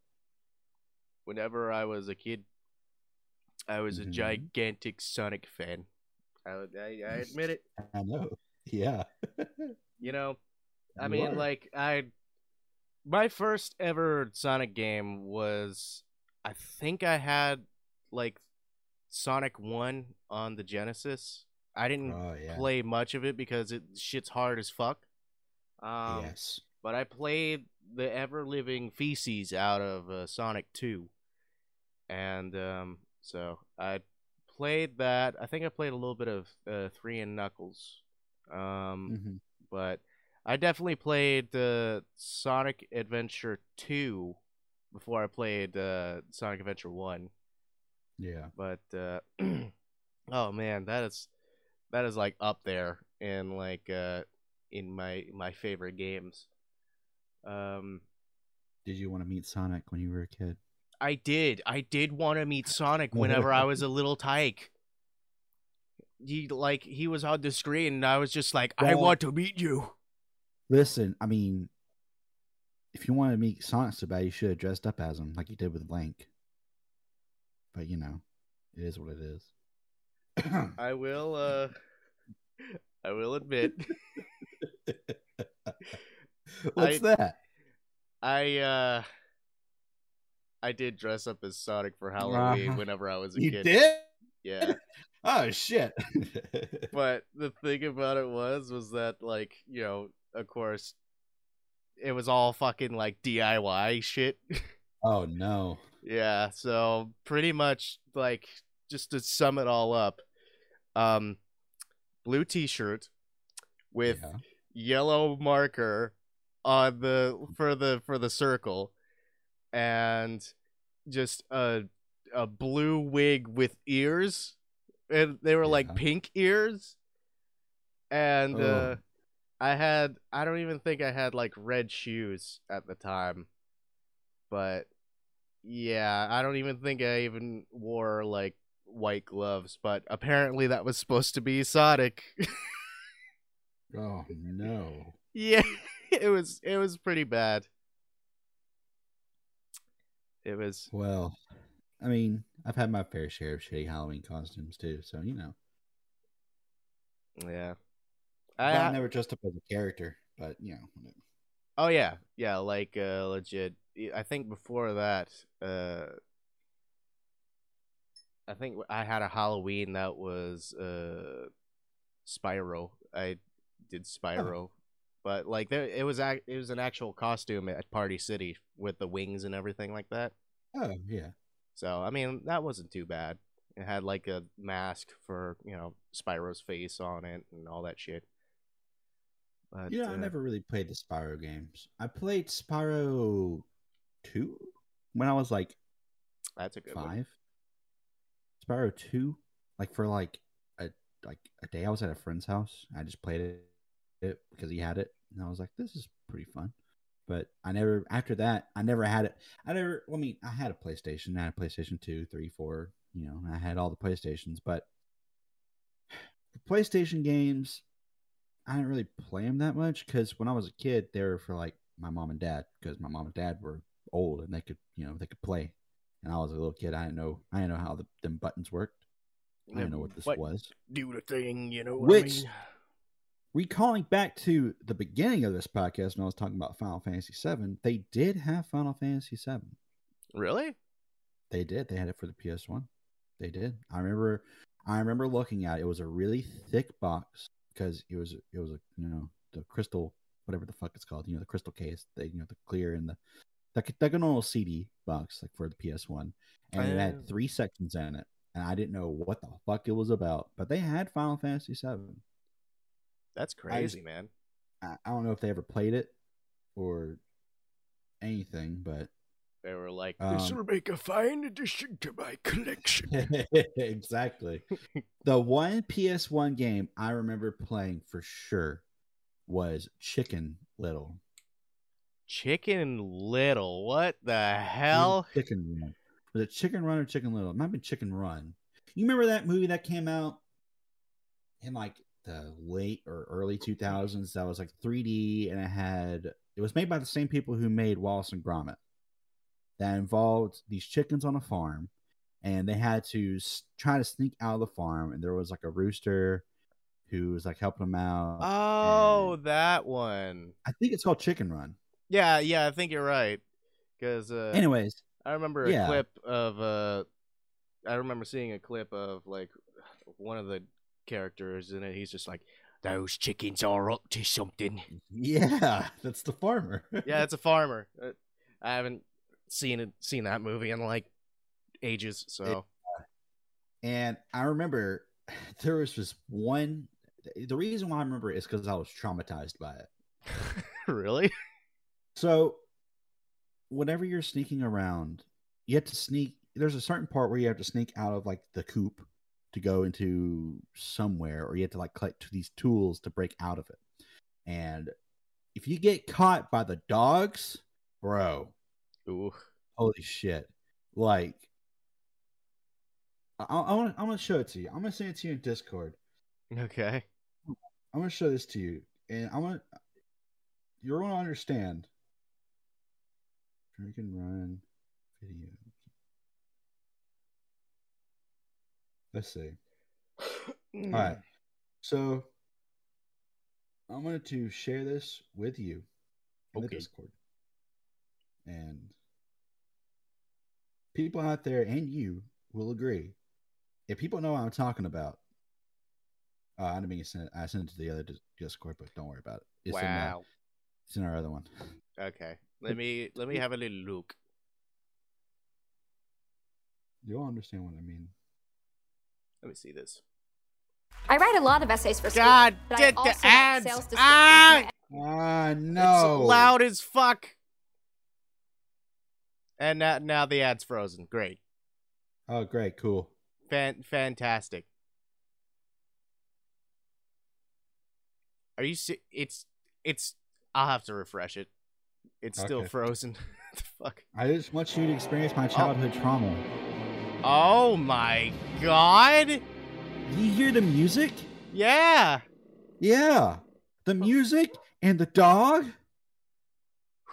Whenever I was a kid, I was a Mhm. gigantic Sonic fan. I, I, I admit it. I know. Yeah. You know, I You mean, are. like I, my first ever Sonic game was, I think I had like Sonic One on the Genesis. I didn't Oh yeah. play much of it because it shit's hard as fuck. Um, yes. but I played the ever living feces out of uh, Sonic 2. And um, so I played that. I think I played a little bit of uh, 3 and Knuckles. Um, hmm But I definitely played uh, Sonic Adventure 2 before I played uh, Sonic Adventure 1. Yeah. But uh, oh man, that is that is like up there in like uh, in my my favorite games. Um, Did you want to meet Sonic when you were a kid? I did. I did want to meet Sonic whenever I was a little tyke. He like he was on the screen, and I was just like, I want to meet you. Listen, I mean, if you wanted to meet Sonic so bad, you should have dressed up as him like you did with Link. But you know, it is what it is. I will. uh I will admit, What's I- that? I uh I did dress up as Sonic for Halloween Uh-huh. whenever I was a You kid. did? Yeah. Oh shit! but the thing about it was was that like you know of course it was all fucking like diy shit oh no! yeah so pretty much like just to sum it all up um blue t-shirt with Yeah. yellow marker on the for the for the circle and just a a blue wig with ears. And they were like pink ears. And uh Oh. i had i don't even think i had like red shoes at the time. But yeah i don't even think i even wore like white gloves. But apparently that was supposed to be sonic. Oh no! Yeah, it was it was pretty bad. It was Well, I mean, I've had my fair share of shitty Halloween costumes too, so you know. yeah. I, I, never dressed up as a character, but you know. whatever. oh yeah, yeah, like uh legit. I think before that, uh I think I had a Halloween that was uh Spyro. I did Spyro. But like there it was ac- it was an actual costume at Party City with the wings and everything like that. Oh yeah. So I mean that wasn't too bad. It had like a mask for you know Spyro's face on it and all that shit. But You know, I uh, never really played the Spyro games. I played Spyro two when I was like that's a good one. five. Spyro two, like for like a like a day, I was at a friend's house. I just played it, it because he had it, and I was like, "This is pretty fun." But I never after that, I never had it. I never. I mean, I had a PlayStation. I had a PlayStation two, three, four. You know, I had all the PlayStations, but the PlayStation games, I didn't really play them that much because when I was a kid, they were for like my mom and dad because my mom and dad were old and they could, you know, they could play. And I was a little kid. I didn't know. I didn't know how the them buttons worked. I didn't know what this was. Do the thing, you know what Which- I mean? Recalling back to the beginning of this podcast when I was talking about Final Fantasy VII, they did have Final Fantasy VII. Really? They did. They had it for the PS One. They did. I remember. I remember looking at it. It was a really thick box because it was it was a you know the crystal whatever the fuck it's called. You know the crystal case. The you know the clear and the a normal CD box like for the PS One, and it Oh. had three sections in it. And I didn't know what the fuck it was about, but they had Final Fantasy VII. That's crazy, man. I, I don't know if they ever played it or anything, but They were like, Um, "This will make a fine addition to my collection." exactly. the one PS1 game I remember playing for sure was Chicken Little. Chicken Little, what the hell? Chicken Run. Was it Chicken Run or Chicken Little? It might have been Chicken Run. You remember that movie that came out in like the late or early 2000s that was like 3D and it had it was made by the same people who made Wallace and Gromit. That involved these chickens on a farm, and they had to try to sneak out of the farm. And there was like a rooster who was like helping them out. Oh, that one. I think it's called Chicken Run. Yeah, yeah, I think you're right. Because uh, Anyways, I remember a yeah. clip of uh, I remember seeing a clip of like one of the characters in it. He's just like, "Those chickens are up to something." yeah, that's the farmer. yeah, it's a farmer. Uh, I haven't seen it, seen that movie in like ages. So And I remember there was just one. The reason why I remember it is because I was traumatized by it. really, So, whenever you're sneaking around, you have to sneak. There's a certain part where you have to sneak out of like the coop to go into somewhere, or you have to like collect these tools to break out of it. And if you get caught by the dogs, bro, ooh, holy shit! Like, I, I want. I'm gonna show it to you. I'm gonna send it to you in Discord. okay, I'm gonna show this to you, and I'm gonna. You're gonna understand. Drink and run video. Let's see. All right. So I'm going to share this with you in the Discord. And people out there and you will agree. If people know what I'm talking about, uh, I didn't mean to send it. I sent it to the other Discord, but don't worry about it. It's in, wow. it's in our other one. Okay, let me let me have a little look. You'll understand what I mean. Let me see this. I write a lot of essays for school. God, but get I the also write ads. sales descriptions Ah! for Ah, It's loud as fuck. And now, now the ad's frozen. Great. Oh, great. Cool. Fan- fantastic. Are you se- it's it's I'll have to refresh it. It's still frozen. the fuck. I just want you to experience my childhood trauma. Oh my god. You hear the music? Yeah. Yeah. The music and the dog.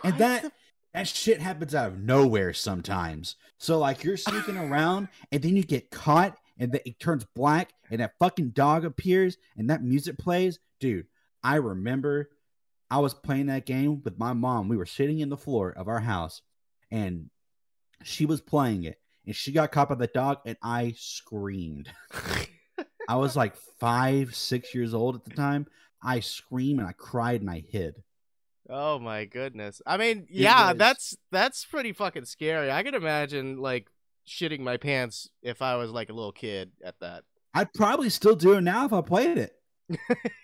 And What that the- that shit happens out of nowhere sometimes. So like you're sneaking around and then you get caught and then it turns black and that fucking dog appears and that music plays. Dude, I remember I was playing that game with my mom. We were sitting in the floor of our house and she was playing it and she got caught by the dog and I screamed. I was like five, six years old at the time. I screamed and I cried and I hid. Oh my goodness. I mean, yeah, that's that's pretty fucking scary. I can imagine like shitting my pants if I was like a little kid at that. I'd probably still do it now if I played it.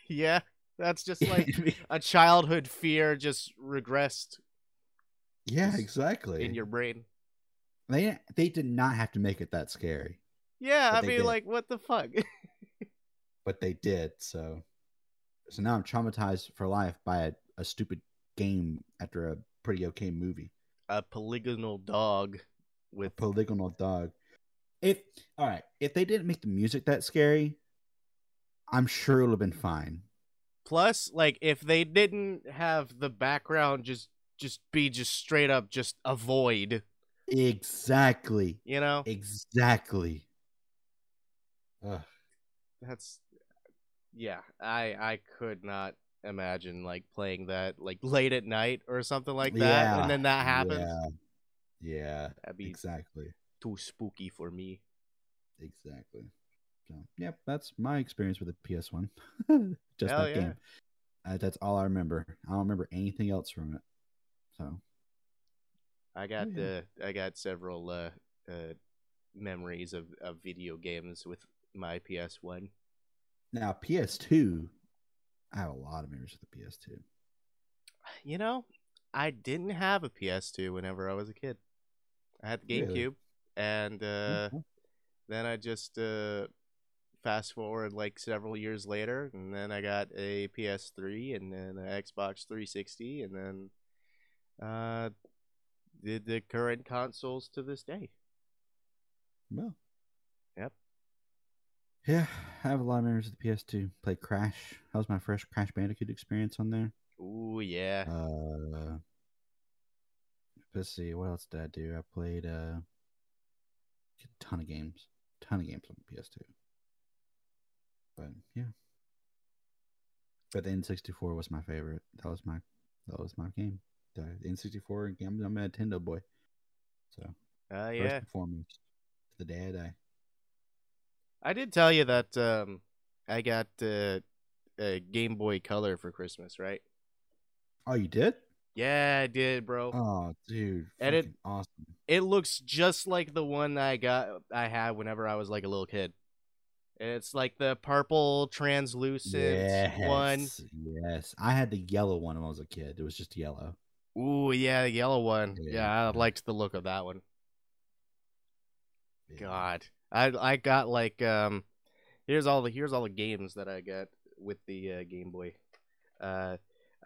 Yeah. That's just like a childhood fear just regressed yeah, exactly. in your brain. They they did not have to make it that scary, Yeah, I mean did. like what the fuck? but they did. So, so now I'm traumatized for life by a, a stupid game after a pretty okay movie. a polygonal dog with Polygonal dog. If all right, if they didn't make the music that scary, I'm sure it would have been fine. plus like if they didn't have the background just just be just straight up just a void, Exactly. you know? Exactly. Ugh. That's yeah, I I could not imagine like playing that like late at night or something like that Yeah, and then that happens. Yeah. Yeah. That'd be Exactly. too spooky for me. Exactly. So, yep, that's my experience with the PS1. Just Hell that yeah. game. Uh, that's all I remember. I don't remember anything else from it. So, I got yeah. uh, I got several uh, uh memories of, of video games with my PS1. now PS2, I have a lot of memories with the PS2. You know, I didn't have a PS2 whenever I was a kid. I had the Really? GameCube, and uh, Mhm. then I just uh, fast forward like several years later, and then I got a PS3, and then an Xbox 360, and then uh, did the current consoles to this day. Well, Yep. yeah, I have a lot of memories of the PS2. Played Crash. That was my first Crash Bandicoot experience on there. Ooh yeah. Uh, let's see. What else did I do? I played uh, a ton of games. A Ton of games on the PS2. But yeah. But the N64 was my favorite. That was my that was my game. The N64 game. I'm a Nintendo boy. So Uh, first yeah. and foremost, the day I die. I did tell you that um, I got uh, a Game Boy Color for Christmas, right? Oh, you did? Yeah, I did, bro. Oh, dude, And it- awesome. It looks just like the one I got I had whenever I was like a little kid. It's like the purple translucent one. Yes, yes. I had the yellow one when I was a kid. It was just yellow. Ooh, yeah, the yellow one. Yeah. Yeah, I liked the look of that one. God, I I got like um, here's all the here's all the games that I got with the uh, Game Boy. Uh,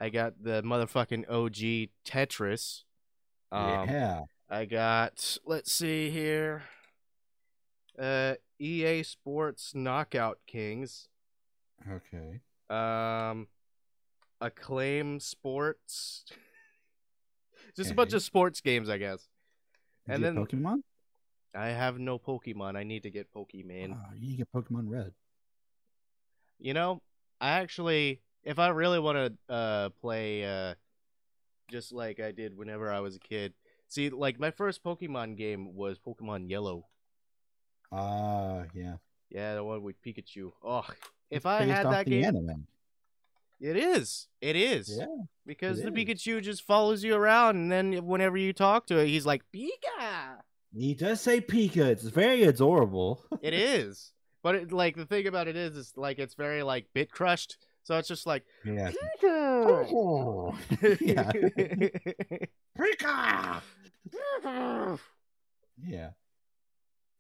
I got the motherfucking OG Tetris. Um, yeah. I got let's see here. Uh, EA Sports Knockout Kings. Okay. Um, Acclaim Sports. Just a bunch of sports games, I guess. Did And then- Pokemon. I have no Pokemon. I need to get Pokemon. Oh, you need to get Pokemon Red. You know, I actually, if I really want to uh, play, uh, just like I did whenever I was a kid. See, like my first Pokemon game was Pokemon Yellow. Ah, yeah. Yeah, the one with Pikachu. Oh, if It's I had that game, anime. It is. It is. Yeah. Because the is. Pikachu just follows you around, and then whenever you talk to it, he's like Pika. He does say Pika. It's very adorable. It is. But it, like the thing about it is, is like it's very like bit crushed. So it's just like yeah. Pika. Oh. yeah. Pika. Yeah.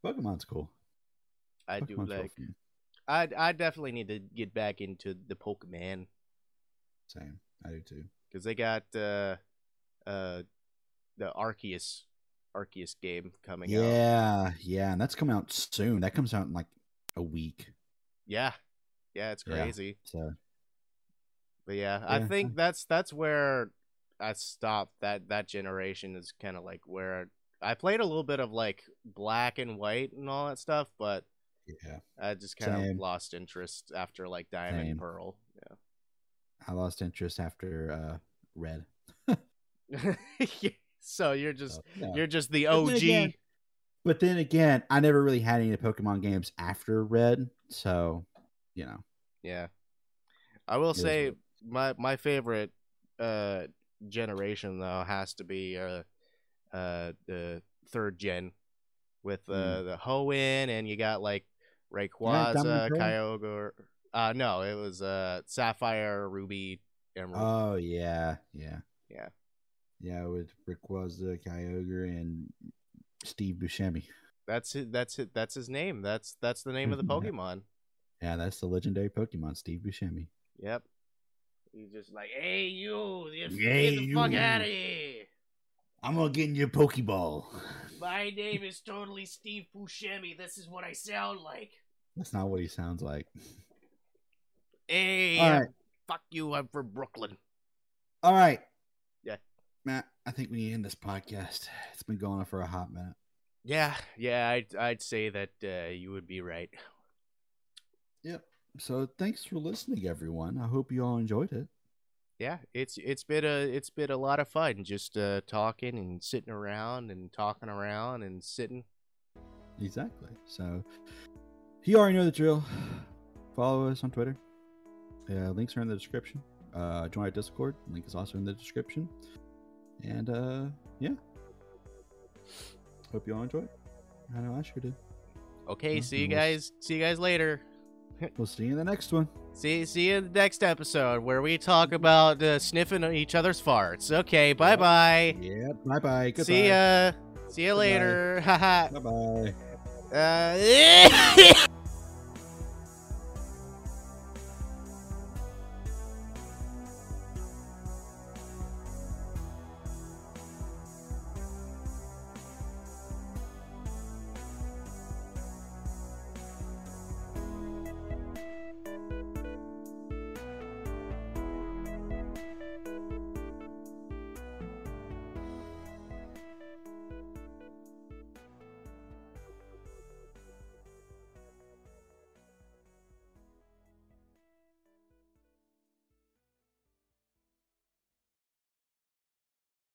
Pokemon's cool. I do Pokemon's real like. fun. I I definitely need to get back into the Pokemon Same. I do too. because they got uh uh the Arceus Arceus game coming out. Yeah, yeah, and that's coming out soon. That comes out in like a week. Yeah. Yeah, it's Yeah. crazy. So But yeah, I think that's that's where I stopped. That that generation is kind of like where I played a little bit of like black and white and all that stuff, but yeah, I just kind of lost interest after like Diamond Same. Pearl. I lost interest after uh Red. So you're just So, yeah. you're just the But then OG. again- But then again, I never really had any Pokemon games after Red, so you know. Yeah. I will is say my my favorite uh generation though has to be uh uh the third gen with uh Hmm. the Hoenn and you got like Rayquaza, and Kyogre. Uh no, it was uh Sapphire, Ruby, Emerald. Oh yeah, yeah, Yeah. yeah. With Rayquaza, Kyogre, and Steve Buscemi. that's it that's it that's his name. That's that's the name of the Pokemon. Yeah, that's the legendary Pokemon, Steve Buscemi. Yep. He's just like, "Hey you, get, Hey, get the fuck you." out of here." I'm gonna get in your Pokeball. My name is totally Steve Buscemi. This is what I sound like. That's not what he sounds like. Hey, All uh, fuck you. I'm from Brooklyn. all right. Yeah. Matt, I think we need to end this podcast. It's been going on for a hot minute. Yeah, yeah. I'd I'd say that uh, you would be right. Yep. So thanks for listening, everyone. I hope you all enjoyed it. Yeah, it's it's been a it's been a lot of fun just uh, talking and sitting around and talking around and sitting. Exactly. So you already know the drill. Follow us on Twitter. Uh, links are in the description. Uh, join our Discord. Link is also in the description. And uh, yeah. Hope you all enjoyed. I know I sure did. Okay, Yeah, see you and we'll guys. See you guys later. We'll see you in the next one. See see you in the next episode where we talk about uh, sniffing each other's farts. Okay, bye bye. Yeah. Bye bye. Goodbye. See ya. See you Goodbye. later. Haha. Bye bye. uh,